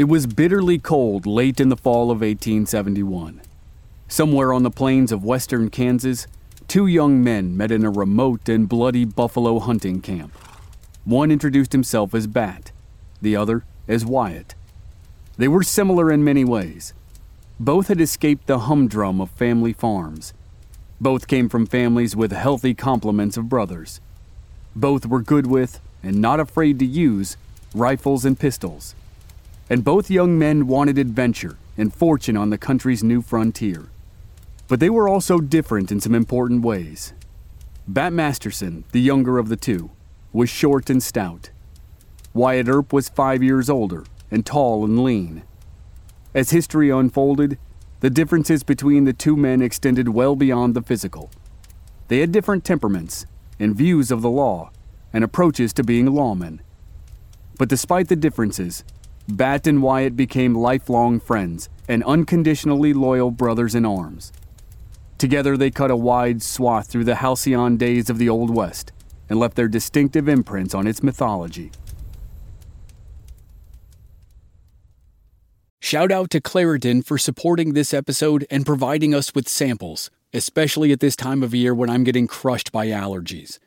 It was bitterly cold late in the fall of 1871. Somewhere on the plains of western Kansas, two young men met in a remote and bloody buffalo hunting camp. One introduced himself as Bat, the other as Wyatt. They were similar in many ways. Both had escaped the humdrum of family farms. Both came from families with healthy complements of brothers. Both were good with, and not afraid to use, rifles and pistols and both young men wanted adventure and fortune on the country's new frontier. But they were also different in some important ways. Bat Masterson, the younger of the two, was short and stout. Wyatt Earp was five years older and tall and lean. As history unfolded, the differences between the two men extended well beyond the physical. They had different temperaments and views of the law and approaches to being lawmen. But despite the differences, Bat and Wyatt became lifelong friends and unconditionally loyal brothers in arms. Together, they cut a wide swath through the halcyon days of the Old West and left their distinctive imprints on its mythology. Shout out to Claritin for supporting this episode and providing us with samples, especially at this time of year when I'm getting crushed by allergies.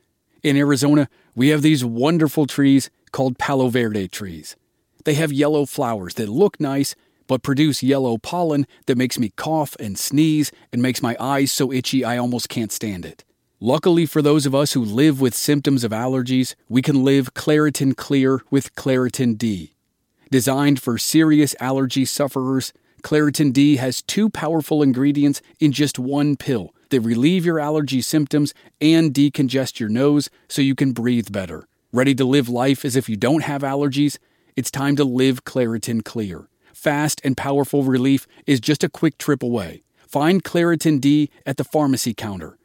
In Arizona, we have these wonderful trees called Palo Verde trees. They have yellow flowers that look nice, but produce yellow pollen that makes me cough and sneeze and makes my eyes so itchy I almost can't stand it. Luckily for those of us who live with symptoms of allergies, we can live Claritin Clear with Claritin D. Designed for serious allergy sufferers, Claritin D has two powerful ingredients in just one pill that relieve your allergy symptoms and decongest your nose so you can breathe better. Ready to live life as if you don't have allergies? It's time to live Claritin Clear. Fast and powerful relief is just a quick trip away. Find Claritin D at the pharmacy counter.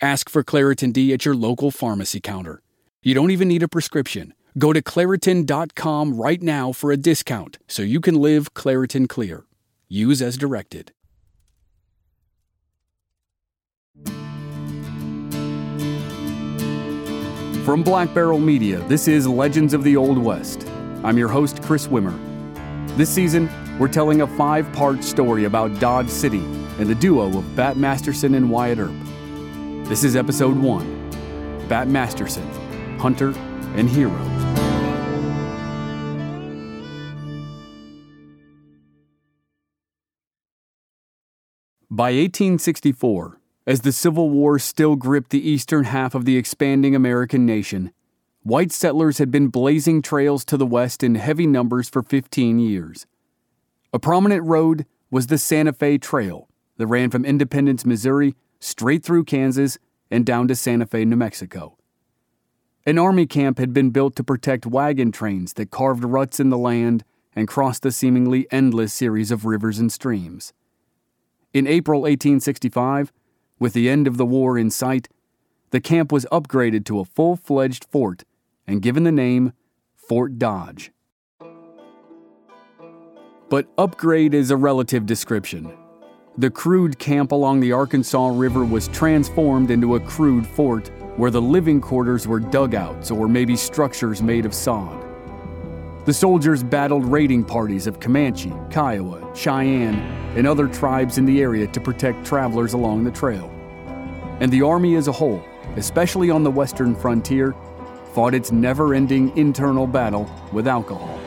Ask for Claritin D at your local pharmacy counter. You don't even need a prescription. Go to Claritin.com right now for a discount so you can live Claritin Clear. Use as directed. From Black Barrel Media, this is Legends of the Old West. I'm your host, Chris Wimmer. This season, we're telling a five part story about Dodge City and the duo of Bat Masterson and Wyatt Earp. This is episode one Bat Masterson, Hunter and Hero. By 1864, as the Civil War still gripped the eastern half of the expanding American nation, white settlers had been blazing trails to the west in heavy numbers for 15 years. A prominent road was the Santa Fe Trail that ran from Independence, Missouri, straight through Kansas and down to Santa Fe, New Mexico. An army camp had been built to protect wagon trains that carved ruts in the land and crossed the seemingly endless series of rivers and streams. In April 1865, with the end of the war in sight, the camp was upgraded to a full fledged fort and given the name Fort Dodge. But upgrade is a relative description. The crude camp along the Arkansas River was transformed into a crude fort where the living quarters were dugouts or maybe structures made of sod. The soldiers battled raiding parties of Comanche, Kiowa, Cheyenne, and other tribes in the area to protect travelers along the trail. And the Army as a whole, especially on the western frontier, fought its never ending internal battle with alcohol.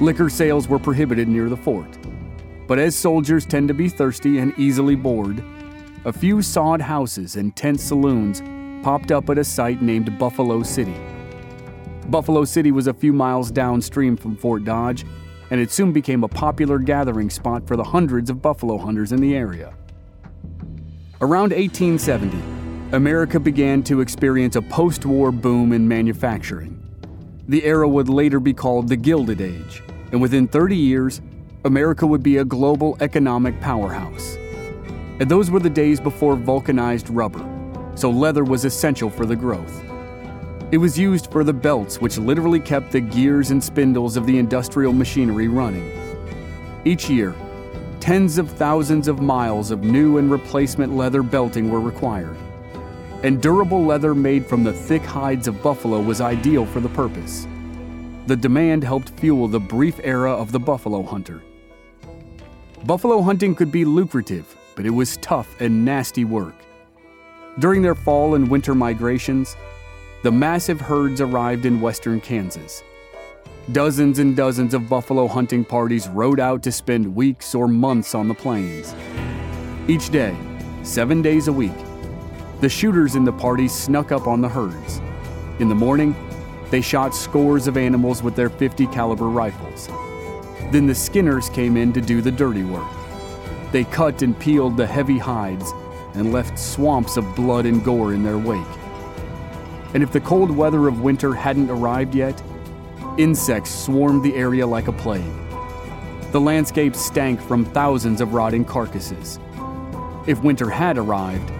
Liquor sales were prohibited near the fort. But as soldiers tend to be thirsty and easily bored, a few sod houses and tent saloons popped up at a site named Buffalo City. Buffalo City was a few miles downstream from Fort Dodge, and it soon became a popular gathering spot for the hundreds of buffalo hunters in the area. Around 1870, America began to experience a post war boom in manufacturing. The era would later be called the Gilded Age, and within 30 years, America would be a global economic powerhouse. And those were the days before vulcanized rubber, so leather was essential for the growth. It was used for the belts which literally kept the gears and spindles of the industrial machinery running. Each year, tens of thousands of miles of new and replacement leather belting were required and durable leather made from the thick hides of buffalo was ideal for the purpose. The demand helped fuel the brief era of the buffalo hunter. Buffalo hunting could be lucrative, but it was tough and nasty work. During their fall and winter migrations, the massive herds arrived in western Kansas. Dozens and dozens of buffalo hunting parties rode out to spend weeks or months on the plains. Each day, seven days a week, the shooters in the party snuck up on the herds. In the morning, they shot scores of animals with their 50 caliber rifles. Then the skinners came in to do the dirty work. They cut and peeled the heavy hides and left swamps of blood and gore in their wake. And if the cold weather of winter hadn't arrived yet, insects swarmed the area like a plague. The landscape stank from thousands of rotting carcasses. If winter had arrived,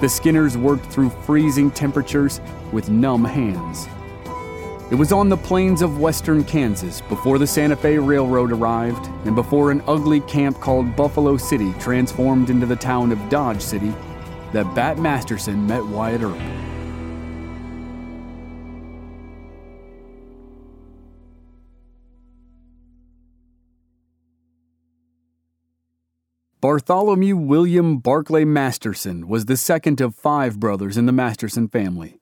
the Skinners worked through freezing temperatures with numb hands. It was on the plains of western Kansas before the Santa Fe Railroad arrived and before an ugly camp called Buffalo City transformed into the town of Dodge City that Bat Masterson met Wyatt Earp. Bartholomew William Barclay Masterson was the second of five brothers in the Masterson family.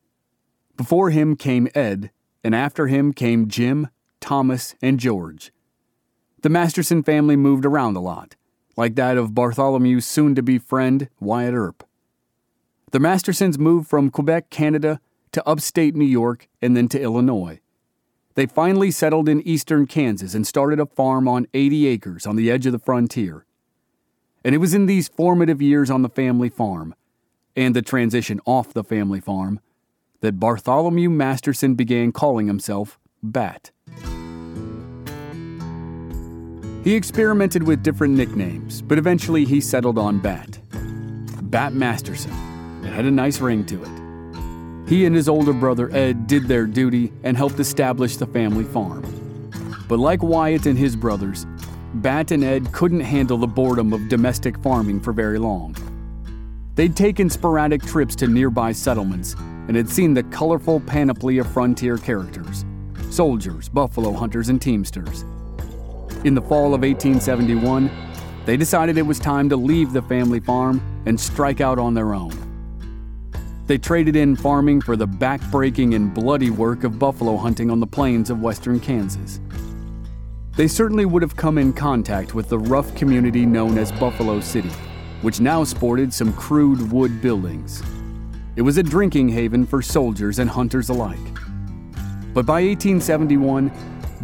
Before him came Ed, and after him came Jim, Thomas, and George. The Masterson family moved around a lot, like that of Bartholomew's soon to be friend, Wyatt Earp. The Mastersons moved from Quebec, Canada, to upstate New York and then to Illinois. They finally settled in eastern Kansas and started a farm on 80 acres on the edge of the frontier. And it was in these formative years on the family farm, and the transition off the family farm, that Bartholomew Masterson began calling himself Bat. He experimented with different nicknames, but eventually he settled on Bat. Bat Masterson. It had a nice ring to it. He and his older brother Ed did their duty and helped establish the family farm. But like Wyatt and his brothers, Bat and Ed couldn't handle the boredom of domestic farming for very long. They'd taken sporadic trips to nearby settlements and had seen the colorful panoply of frontier characters soldiers, buffalo hunters, and teamsters. In the fall of 1871, they decided it was time to leave the family farm and strike out on their own. They traded in farming for the backbreaking and bloody work of buffalo hunting on the plains of western Kansas. They certainly would have come in contact with the rough community known as Buffalo City, which now sported some crude wood buildings. It was a drinking haven for soldiers and hunters alike. But by 1871,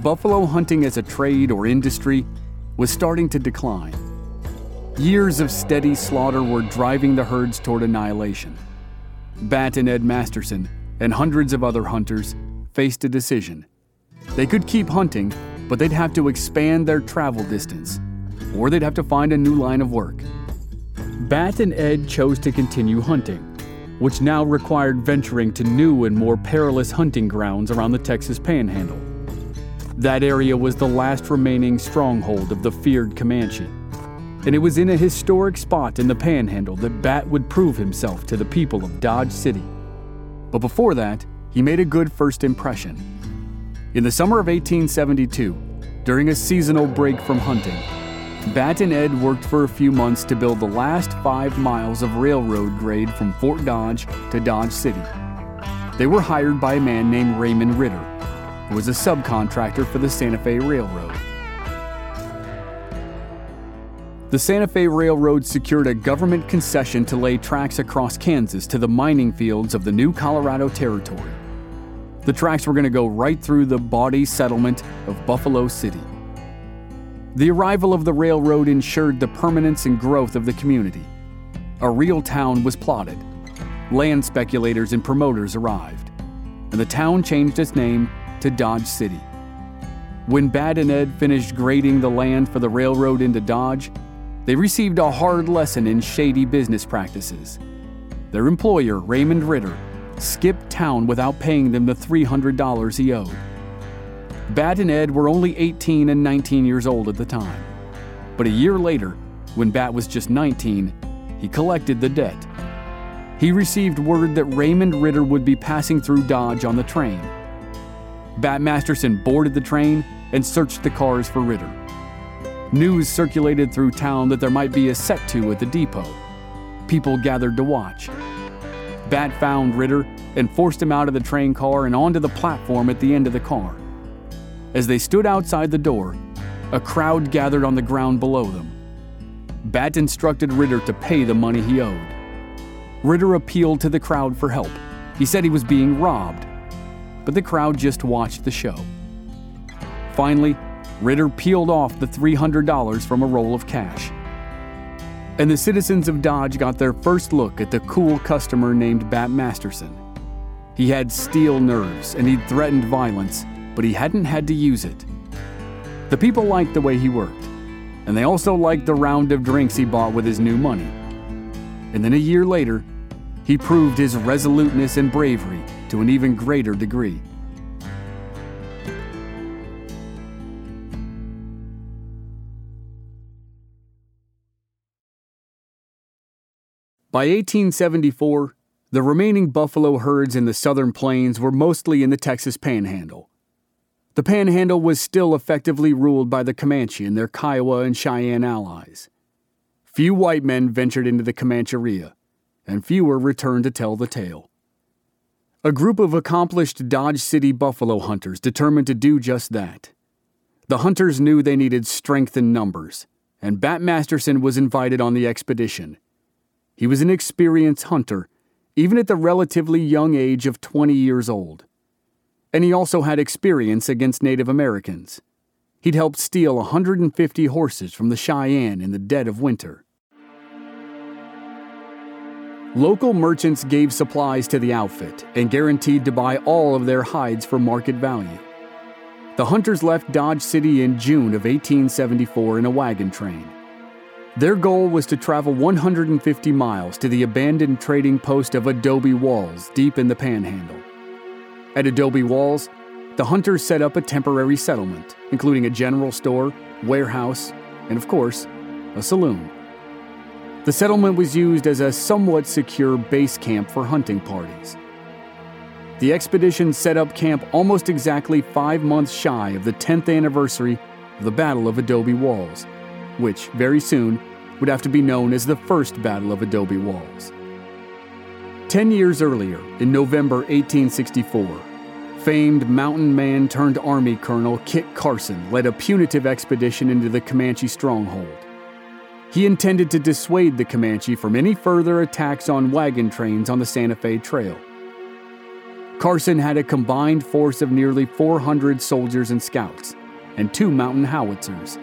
buffalo hunting as a trade or industry was starting to decline. Years of steady slaughter were driving the herds toward annihilation. Bat and Ed Masterson and hundreds of other hunters faced a decision. They could keep hunting but they'd have to expand their travel distance, or they'd have to find a new line of work. Bat and Ed chose to continue hunting, which now required venturing to new and more perilous hunting grounds around the Texas Panhandle. That area was the last remaining stronghold of the feared Comanche, and it was in a historic spot in the Panhandle that Bat would prove himself to the people of Dodge City. But before that, he made a good first impression. In the summer of 1872, during a seasonal break from hunting, Bat and Ed worked for a few months to build the last five miles of railroad grade from Fort Dodge to Dodge City. They were hired by a man named Raymond Ritter, who was a subcontractor for the Santa Fe Railroad. The Santa Fe Railroad secured a government concession to lay tracks across Kansas to the mining fields of the new Colorado Territory. The tracks were going to go right through the body settlement of Buffalo City. The arrival of the railroad ensured the permanence and growth of the community. A real town was plotted. Land speculators and promoters arrived, and the town changed its name to Dodge City. When Bat and Ed finished grading the land for the railroad into Dodge, they received a hard lesson in shady business practices. Their employer, Raymond Ritter, skipped town without paying them the $300 he owed. Bat and Ed were only 18 and 19 years old at the time. But a year later, when Bat was just 19, he collected the debt. He received word that Raymond Ritter would be passing through Dodge on the train. Bat Masterson boarded the train and searched the cars for Ritter. News circulated through town that there might be a set to at the depot. People gathered to watch. Bat found Ritter and forced him out of the train car and onto the platform at the end of the car. As they stood outside the door, a crowd gathered on the ground below them. Bat instructed Ritter to pay the money he owed. Ritter appealed to the crowd for help. He said he was being robbed, but the crowd just watched the show. Finally, Ritter peeled off the $300 from a roll of cash. And the citizens of Dodge got their first look at the cool customer named Bat Masterson. He had steel nerves and he'd threatened violence, but he hadn't had to use it. The people liked the way he worked, and they also liked the round of drinks he bought with his new money. And then a year later, he proved his resoluteness and bravery to an even greater degree. By 1874, the remaining buffalo herds in the southern plains were mostly in the Texas Panhandle. The Panhandle was still effectively ruled by the Comanche and their Kiowa and Cheyenne allies. Few white men ventured into the Comancheria, and fewer returned to tell the tale. A group of accomplished Dodge City buffalo hunters determined to do just that. The hunters knew they needed strength in numbers, and Bat Masterson was invited on the expedition. He was an experienced hunter, even at the relatively young age of 20 years old. And he also had experience against Native Americans. He'd helped steal 150 horses from the Cheyenne in the dead of winter. Local merchants gave supplies to the outfit and guaranteed to buy all of their hides for market value. The hunters left Dodge City in June of 1874 in a wagon train. Their goal was to travel 150 miles to the abandoned trading post of Adobe Walls deep in the panhandle. At Adobe Walls, the hunters set up a temporary settlement, including a general store, warehouse, and of course, a saloon. The settlement was used as a somewhat secure base camp for hunting parties. The expedition set up camp almost exactly five months shy of the 10th anniversary of the Battle of Adobe Walls, which very soon would have to be known as the First Battle of Adobe Walls. Ten years earlier, in November 1864, famed mountain man turned Army Colonel Kit Carson led a punitive expedition into the Comanche stronghold. He intended to dissuade the Comanche from any further attacks on wagon trains on the Santa Fe Trail. Carson had a combined force of nearly 400 soldiers and scouts, and two mountain howitzers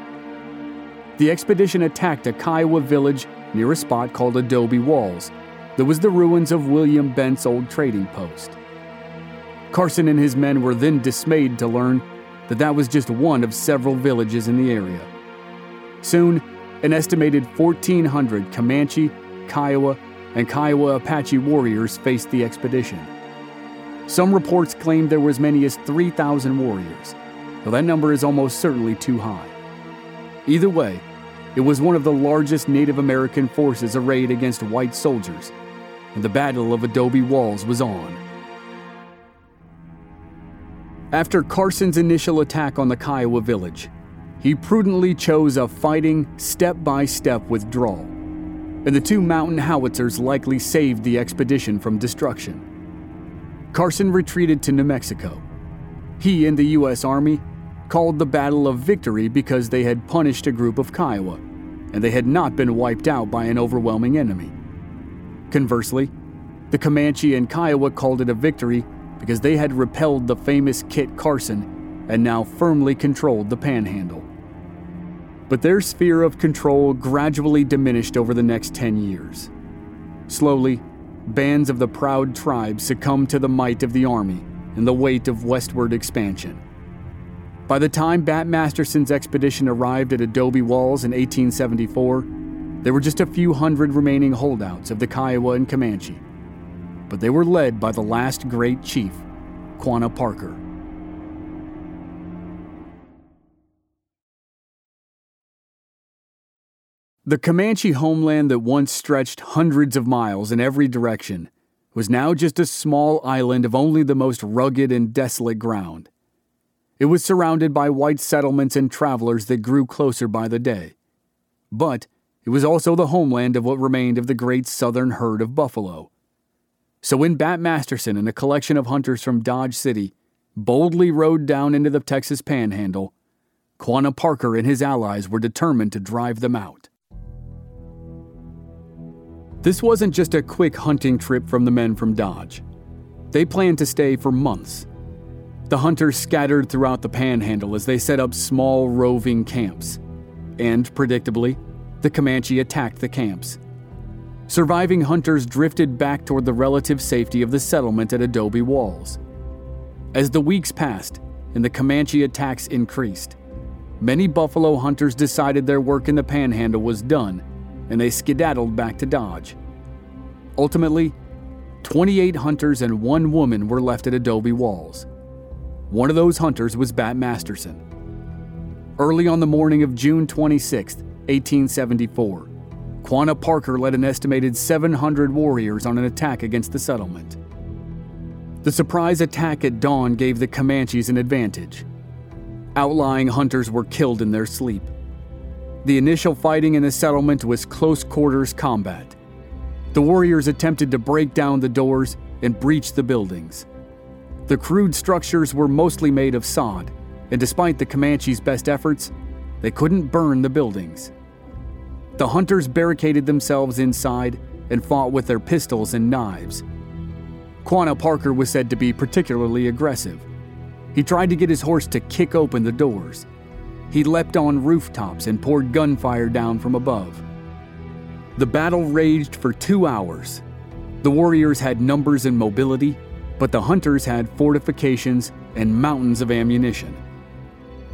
the expedition attacked a Kiowa village near a spot called Adobe Walls that was the ruins of William Bent's old trading post. Carson and his men were then dismayed to learn that that was just one of several villages in the area. Soon, an estimated 1,400 Comanche, Kiowa, and Kiowa Apache warriors faced the expedition. Some reports claim there were as many as 3,000 warriors, though that number is almost certainly too high. Either way, it was one of the largest Native American forces arrayed against white soldiers, and the Battle of Adobe Walls was on. After Carson's initial attack on the Kiowa village, he prudently chose a fighting, step by step withdrawal, and the two mountain howitzers likely saved the expedition from destruction. Carson retreated to New Mexico. He and the U.S. Army called the Battle of Victory because they had punished a group of Kiowa, and they had not been wiped out by an overwhelming enemy. Conversely, the Comanche and Kiowa called it a victory because they had repelled the famous Kit Carson and now firmly controlled the panhandle. But their sphere of control gradually diminished over the next 10 years. Slowly, bands of the proud tribe succumbed to the might of the army and the weight of westward expansion. By the time Bat Masterson's expedition arrived at Adobe Walls in 1874, there were just a few hundred remaining holdouts of the Kiowa and Comanche. But they were led by the last great chief, Quanah Parker. The Comanche homeland that once stretched hundreds of miles in every direction was now just a small island of only the most rugged and desolate ground. It was surrounded by white settlements and travelers that grew closer by the day. But it was also the homeland of what remained of the great southern herd of buffalo. So when Bat Masterson and a collection of hunters from Dodge City boldly rode down into the Texas panhandle, Quanah Parker and his allies were determined to drive them out. This wasn't just a quick hunting trip from the men from Dodge. They planned to stay for months. The hunters scattered throughout the panhandle as they set up small roving camps. And, predictably, the Comanche attacked the camps. Surviving hunters drifted back toward the relative safety of the settlement at Adobe Walls. As the weeks passed and the Comanche attacks increased, many buffalo hunters decided their work in the panhandle was done and they skedaddled back to Dodge. Ultimately, 28 hunters and one woman were left at Adobe Walls. One of those hunters was Bat Masterson. Early on the morning of June 26, 1874, Quanah Parker led an estimated 700 warriors on an attack against the settlement. The surprise attack at dawn gave the Comanches an advantage. Outlying hunters were killed in their sleep. The initial fighting in the settlement was close quarters combat. The warriors attempted to break down the doors and breach the buildings. The crude structures were mostly made of sod, and despite the Comanches' best efforts, they couldn't burn the buildings. The hunters barricaded themselves inside and fought with their pistols and knives. Quanah Parker was said to be particularly aggressive. He tried to get his horse to kick open the doors, he leapt on rooftops and poured gunfire down from above. The battle raged for two hours. The warriors had numbers and mobility, but the hunters had fortifications and mountains of ammunition.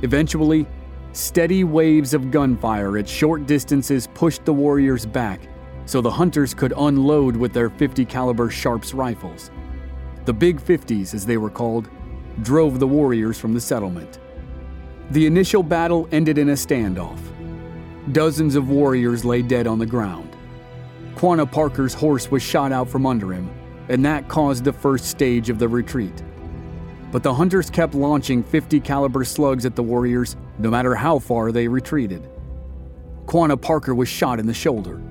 Eventually, steady waves of gunfire at short distances pushed the warriors back so the hunters could unload with their 50 caliber Sharps rifles. The Big 50s, as they were called, drove the warriors from the settlement. The initial battle ended in a standoff. Dozens of warriors lay dead on the ground. Quanah Parker's horse was shot out from under him, and that caused the first stage of the retreat. But the hunters kept launching 50 caliber slugs at the warriors no matter how far they retreated. Quanah Parker was shot in the shoulder.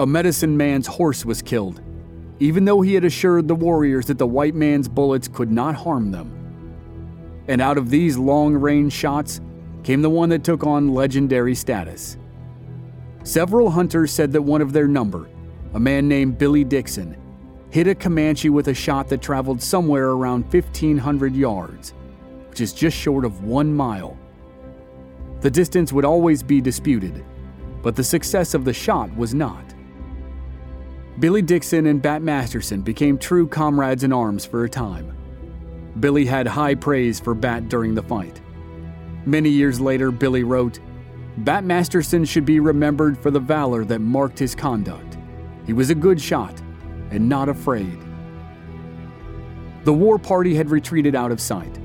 A medicine man's horse was killed, even though he had assured the warriors that the white man's bullets could not harm them. And out of these long range shots came the one that took on legendary status. Several hunters said that one of their number, a man named Billy Dixon, hit a Comanche with a shot that traveled somewhere around 1,500 yards, which is just short of one mile. The distance would always be disputed, but the success of the shot was not. Billy Dixon and Bat Masterson became true comrades in arms for a time. Billy had high praise for Bat during the fight. Many years later, Billy wrote, Bat Masterson should be remembered for the valor that marked his conduct. He was a good shot and not afraid. The war party had retreated out of sight,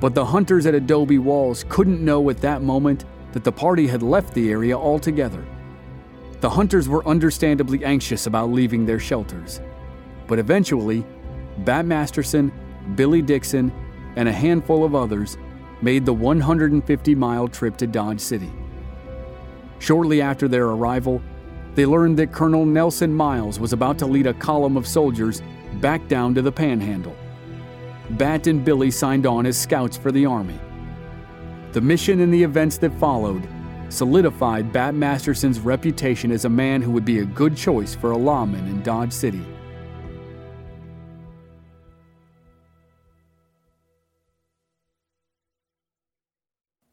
but the hunters at Adobe Walls couldn't know at that moment that the party had left the area altogether. The hunters were understandably anxious about leaving their shelters, but eventually, Bat Masterson, Billy Dixon, and a handful of others made the 150 mile trip to Dodge City. Shortly after their arrival, they learned that Colonel Nelson Miles was about to lead a column of soldiers back down to the panhandle. Bat and Billy signed on as scouts for the Army. The mission and the events that followed solidified Bat Masterson's reputation as a man who would be a good choice for a lawman in Dodge City.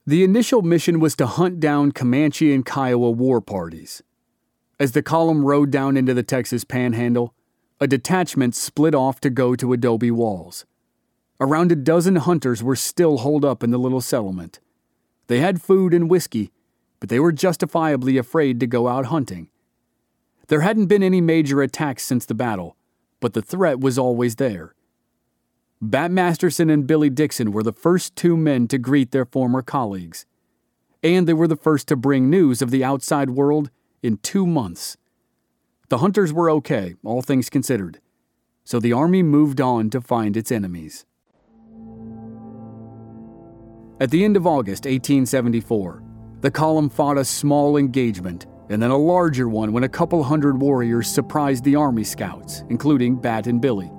The initial mission was to hunt down Comanche and Kiowa war parties. As the column rode down into the Texas panhandle, a detachment split off to go to Adobe Walls. Around a dozen hunters were still holed up in the little settlement. They had food and whiskey, but they were justifiably afraid to go out hunting. There hadn't been any major attacks since the battle, but the threat was always there. Bat Masterson and Billy Dixon were the first two men to greet their former colleagues. And they were the first to bring news of the outside world in two months. The hunters were okay, all things considered, so the army moved on to find its enemies. At the end of August 1874, the column fought a small engagement and then a larger one when a couple hundred warriors surprised the army scouts, including Bat and Billy.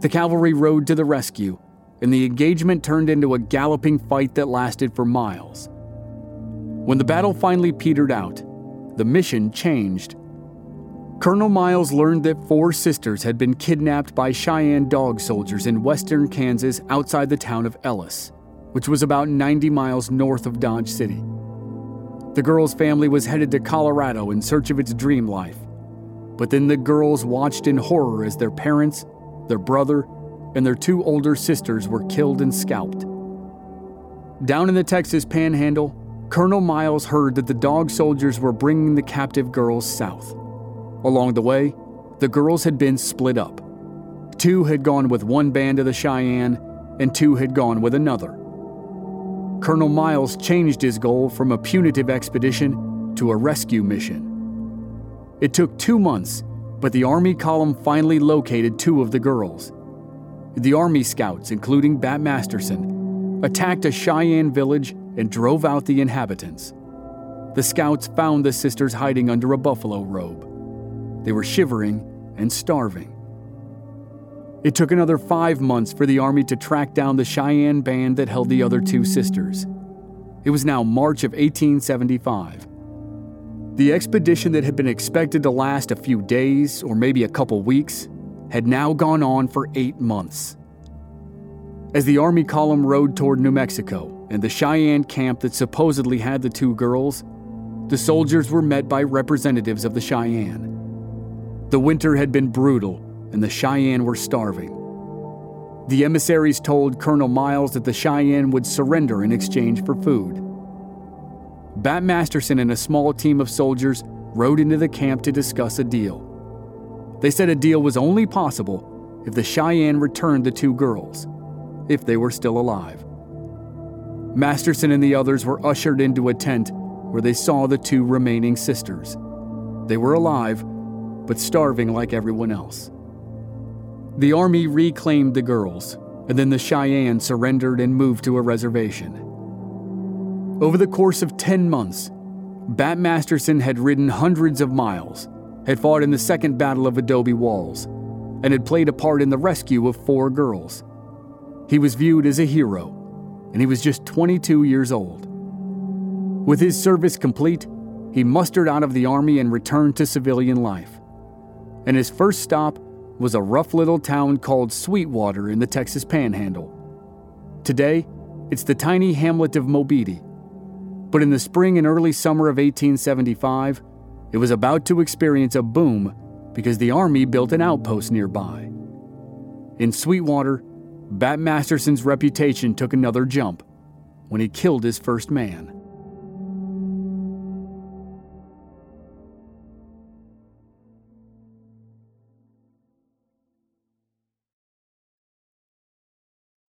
The cavalry rode to the rescue, and the engagement turned into a galloping fight that lasted for miles. When the battle finally petered out, the mission changed. Colonel Miles learned that four sisters had been kidnapped by Cheyenne dog soldiers in western Kansas outside the town of Ellis, which was about 90 miles north of Dodge City. The girl's family was headed to Colorado in search of its dream life. But then the girls watched in horror as their parents their brother, and their two older sisters were killed and scalped. Down in the Texas panhandle, Colonel Miles heard that the dog soldiers were bringing the captive girls south. Along the way, the girls had been split up. Two had gone with one band of the Cheyenne, and two had gone with another. Colonel Miles changed his goal from a punitive expedition to a rescue mission. It took two months but the Army column finally located two of the girls. The Army scouts, including Bat Masterson, attacked a Cheyenne village and drove out the inhabitants. The scouts found the sisters hiding under a buffalo robe. They were shivering and starving. It took another five months for the Army to track down the Cheyenne band that held the other two sisters. It was now March of 1875. The expedition that had been expected to last a few days or maybe a couple weeks had now gone on for eight months. As the Army column rode toward New Mexico and the Cheyenne camp that supposedly had the two girls, the soldiers were met by representatives of the Cheyenne. The winter had been brutal and the Cheyenne were starving. The emissaries told Colonel Miles that the Cheyenne would surrender in exchange for food. Bat Masterson and a small team of soldiers rode into the camp to discuss a deal. They said a deal was only possible if the Cheyenne returned the two girls, if they were still alive. Masterson and the others were ushered into a tent where they saw the two remaining sisters. They were alive, but starving like everyone else. The army reclaimed the girls, and then the Cheyenne surrendered and moved to a reservation. Over the course of 10 months, Bat Masterson had ridden hundreds of miles, had fought in the Second Battle of Adobe Walls, and had played a part in the rescue of four girls. He was viewed as a hero, and he was just 22 years old. With his service complete, he mustered out of the Army and returned to civilian life. And his first stop was a rough little town called Sweetwater in the Texas Panhandle. Today, it's the tiny hamlet of Mobeetie, but in the spring and early summer of 1875, it was about to experience a boom because the Army built an outpost nearby. In Sweetwater, Bat Masterson's reputation took another jump. when he killed his first man.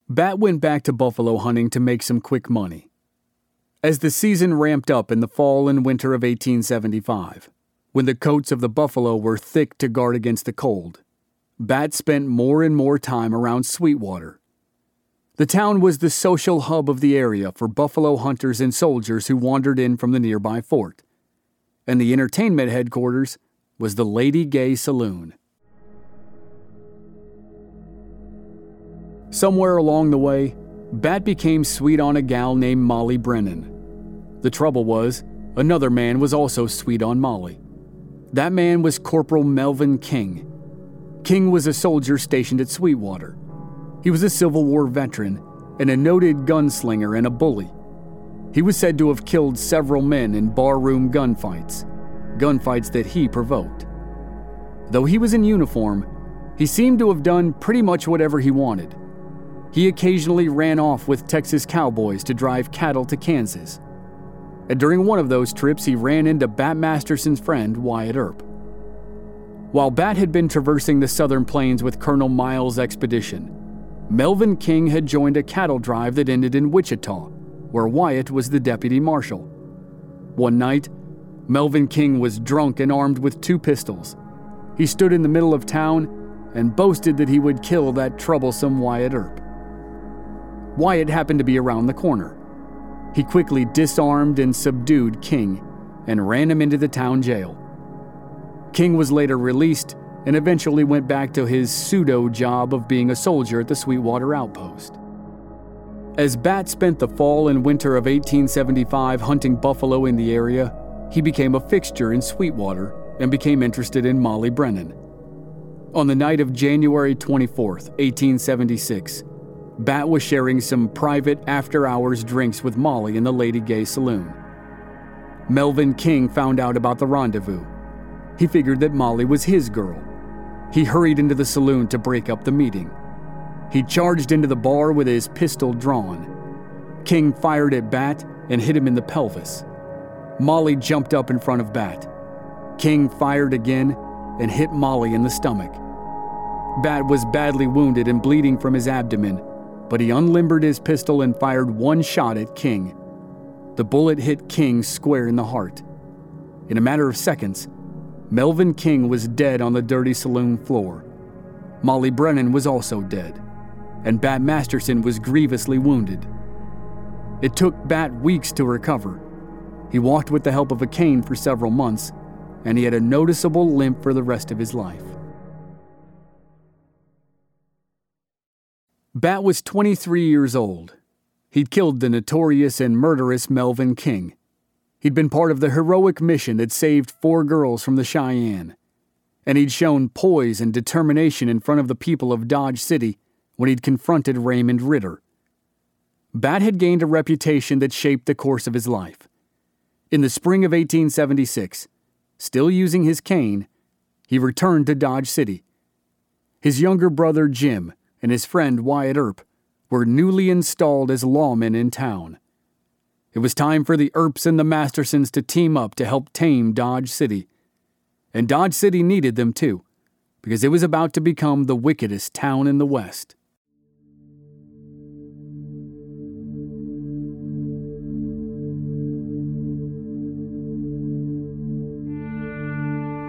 Bat went back to buffalo hunting to make some quick money. As the season ramped up in the fall and winter of 1875, when the coats of the buffalo were thick to guard against the cold, Bat spent more and more time around Sweetwater. The town was the social hub of the area for buffalo hunters and soldiers who wandered in from the nearby fort, and the entertainment headquarters was the Lady Gay Saloon. Somewhere along the way, Bat became sweet on a gal named Molly Brennan. The trouble was, another man was also sweet on Molly. That man was Corporal Melvin King. King was a soldier stationed at Sweetwater. He was a Civil War veteran and a noted gunslinger and a bully. He was said to have killed several men in barroom gunfights, gunfights that he provoked. Though he was in uniform, he seemed to have done pretty much whatever he wanted. He occasionally ran off with Texas cowboys to drive cattle to Kansas. And during one of those trips, he ran into Bat Masterson's friend, Wyatt Earp. While Bat had been traversing the southern plains with Colonel Miles' expedition, Melvin King had joined a cattle drive that ended in Wichita, where Wyatt was the deputy marshal. One night, Melvin King was drunk and armed with two pistols. He stood in the middle of town and boasted that he would kill that troublesome Wyatt Earp. Wyatt happened to be around the corner. He quickly disarmed and subdued King and ran him into the town jail. King was later released and eventually went back to his pseudo job of being a soldier at the Sweetwater Outpost. As Bat spent the fall and winter of 1875 hunting buffalo in the area, he became a fixture in Sweetwater and became interested in Molly Brennan. On the night of January 24, 1876, Bat was sharing some private after hours drinks with Molly in the Lady Gay saloon. Melvin King found out about the rendezvous. He figured that Molly was his girl. He hurried into the saloon to break up the meeting. He charged into the bar with his pistol drawn. King fired at Bat and hit him in the pelvis. Molly jumped up in front of Bat. King fired again and hit Molly in the stomach. Bat was badly wounded and bleeding from his abdomen, but he unlimbered his pistol and fired one shot at King. The bullet hit King square in the heart. In a matter of seconds, Melvin King was dead on the dirty saloon floor. Molly Brennan was also dead, and Bat Masterson was grievously wounded. It took Bat weeks to recover. He walked with the help of a cane for several months, and he had a noticeable limp for the rest of his life. Bat was 23 years old. He'd killed the notorious and murderous Melvin King. He'd been part of the heroic mission that saved four girls from the Cheyenne. And he'd shown poise and determination in front of the people of Dodge City when he'd confronted Raymond Ritter. Bat had gained a reputation that shaped the course of his life. In the spring of 1876, still using his cane, he returned to Dodge City. His younger brother Jim and his friend Wyatt Earp were newly installed as lawmen in town. It was time for the Earps and the Mastersons to team up to help tame Dodge City. And Dodge City needed them too, because it was about to become the wickedest town in the West.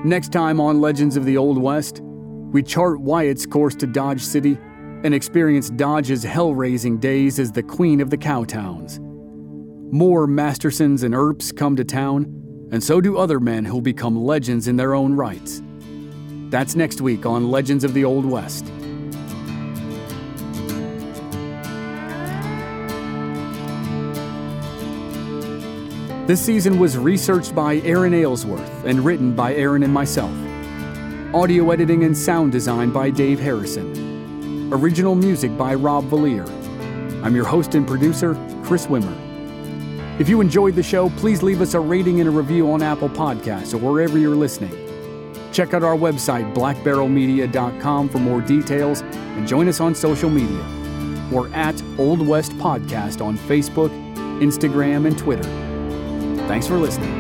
Next time on Legends of the Old West, we chart Wyatt's course to Dodge City and experience Dodge's hell raising days as the queen of the cowtowns. More Mastersons and Earps come to town, and so do other men who'll become legends in their own rights. That's next week on Legends of the Old West. This season was researched by Aaron Aylesworth and written by Aaron and myself. Audio editing and sound design by Dave Harrison. Original music by Rob Valier. I'm your host and producer, Chris Wimmer. If you enjoyed the show, please leave us a rating and a review on Apple Podcasts or wherever you're listening. Check out our website, blackbarrelmedia.com, for more details and join us on social media. We're at Old West Podcast on Facebook, Instagram, and Twitter. Thanks for listening.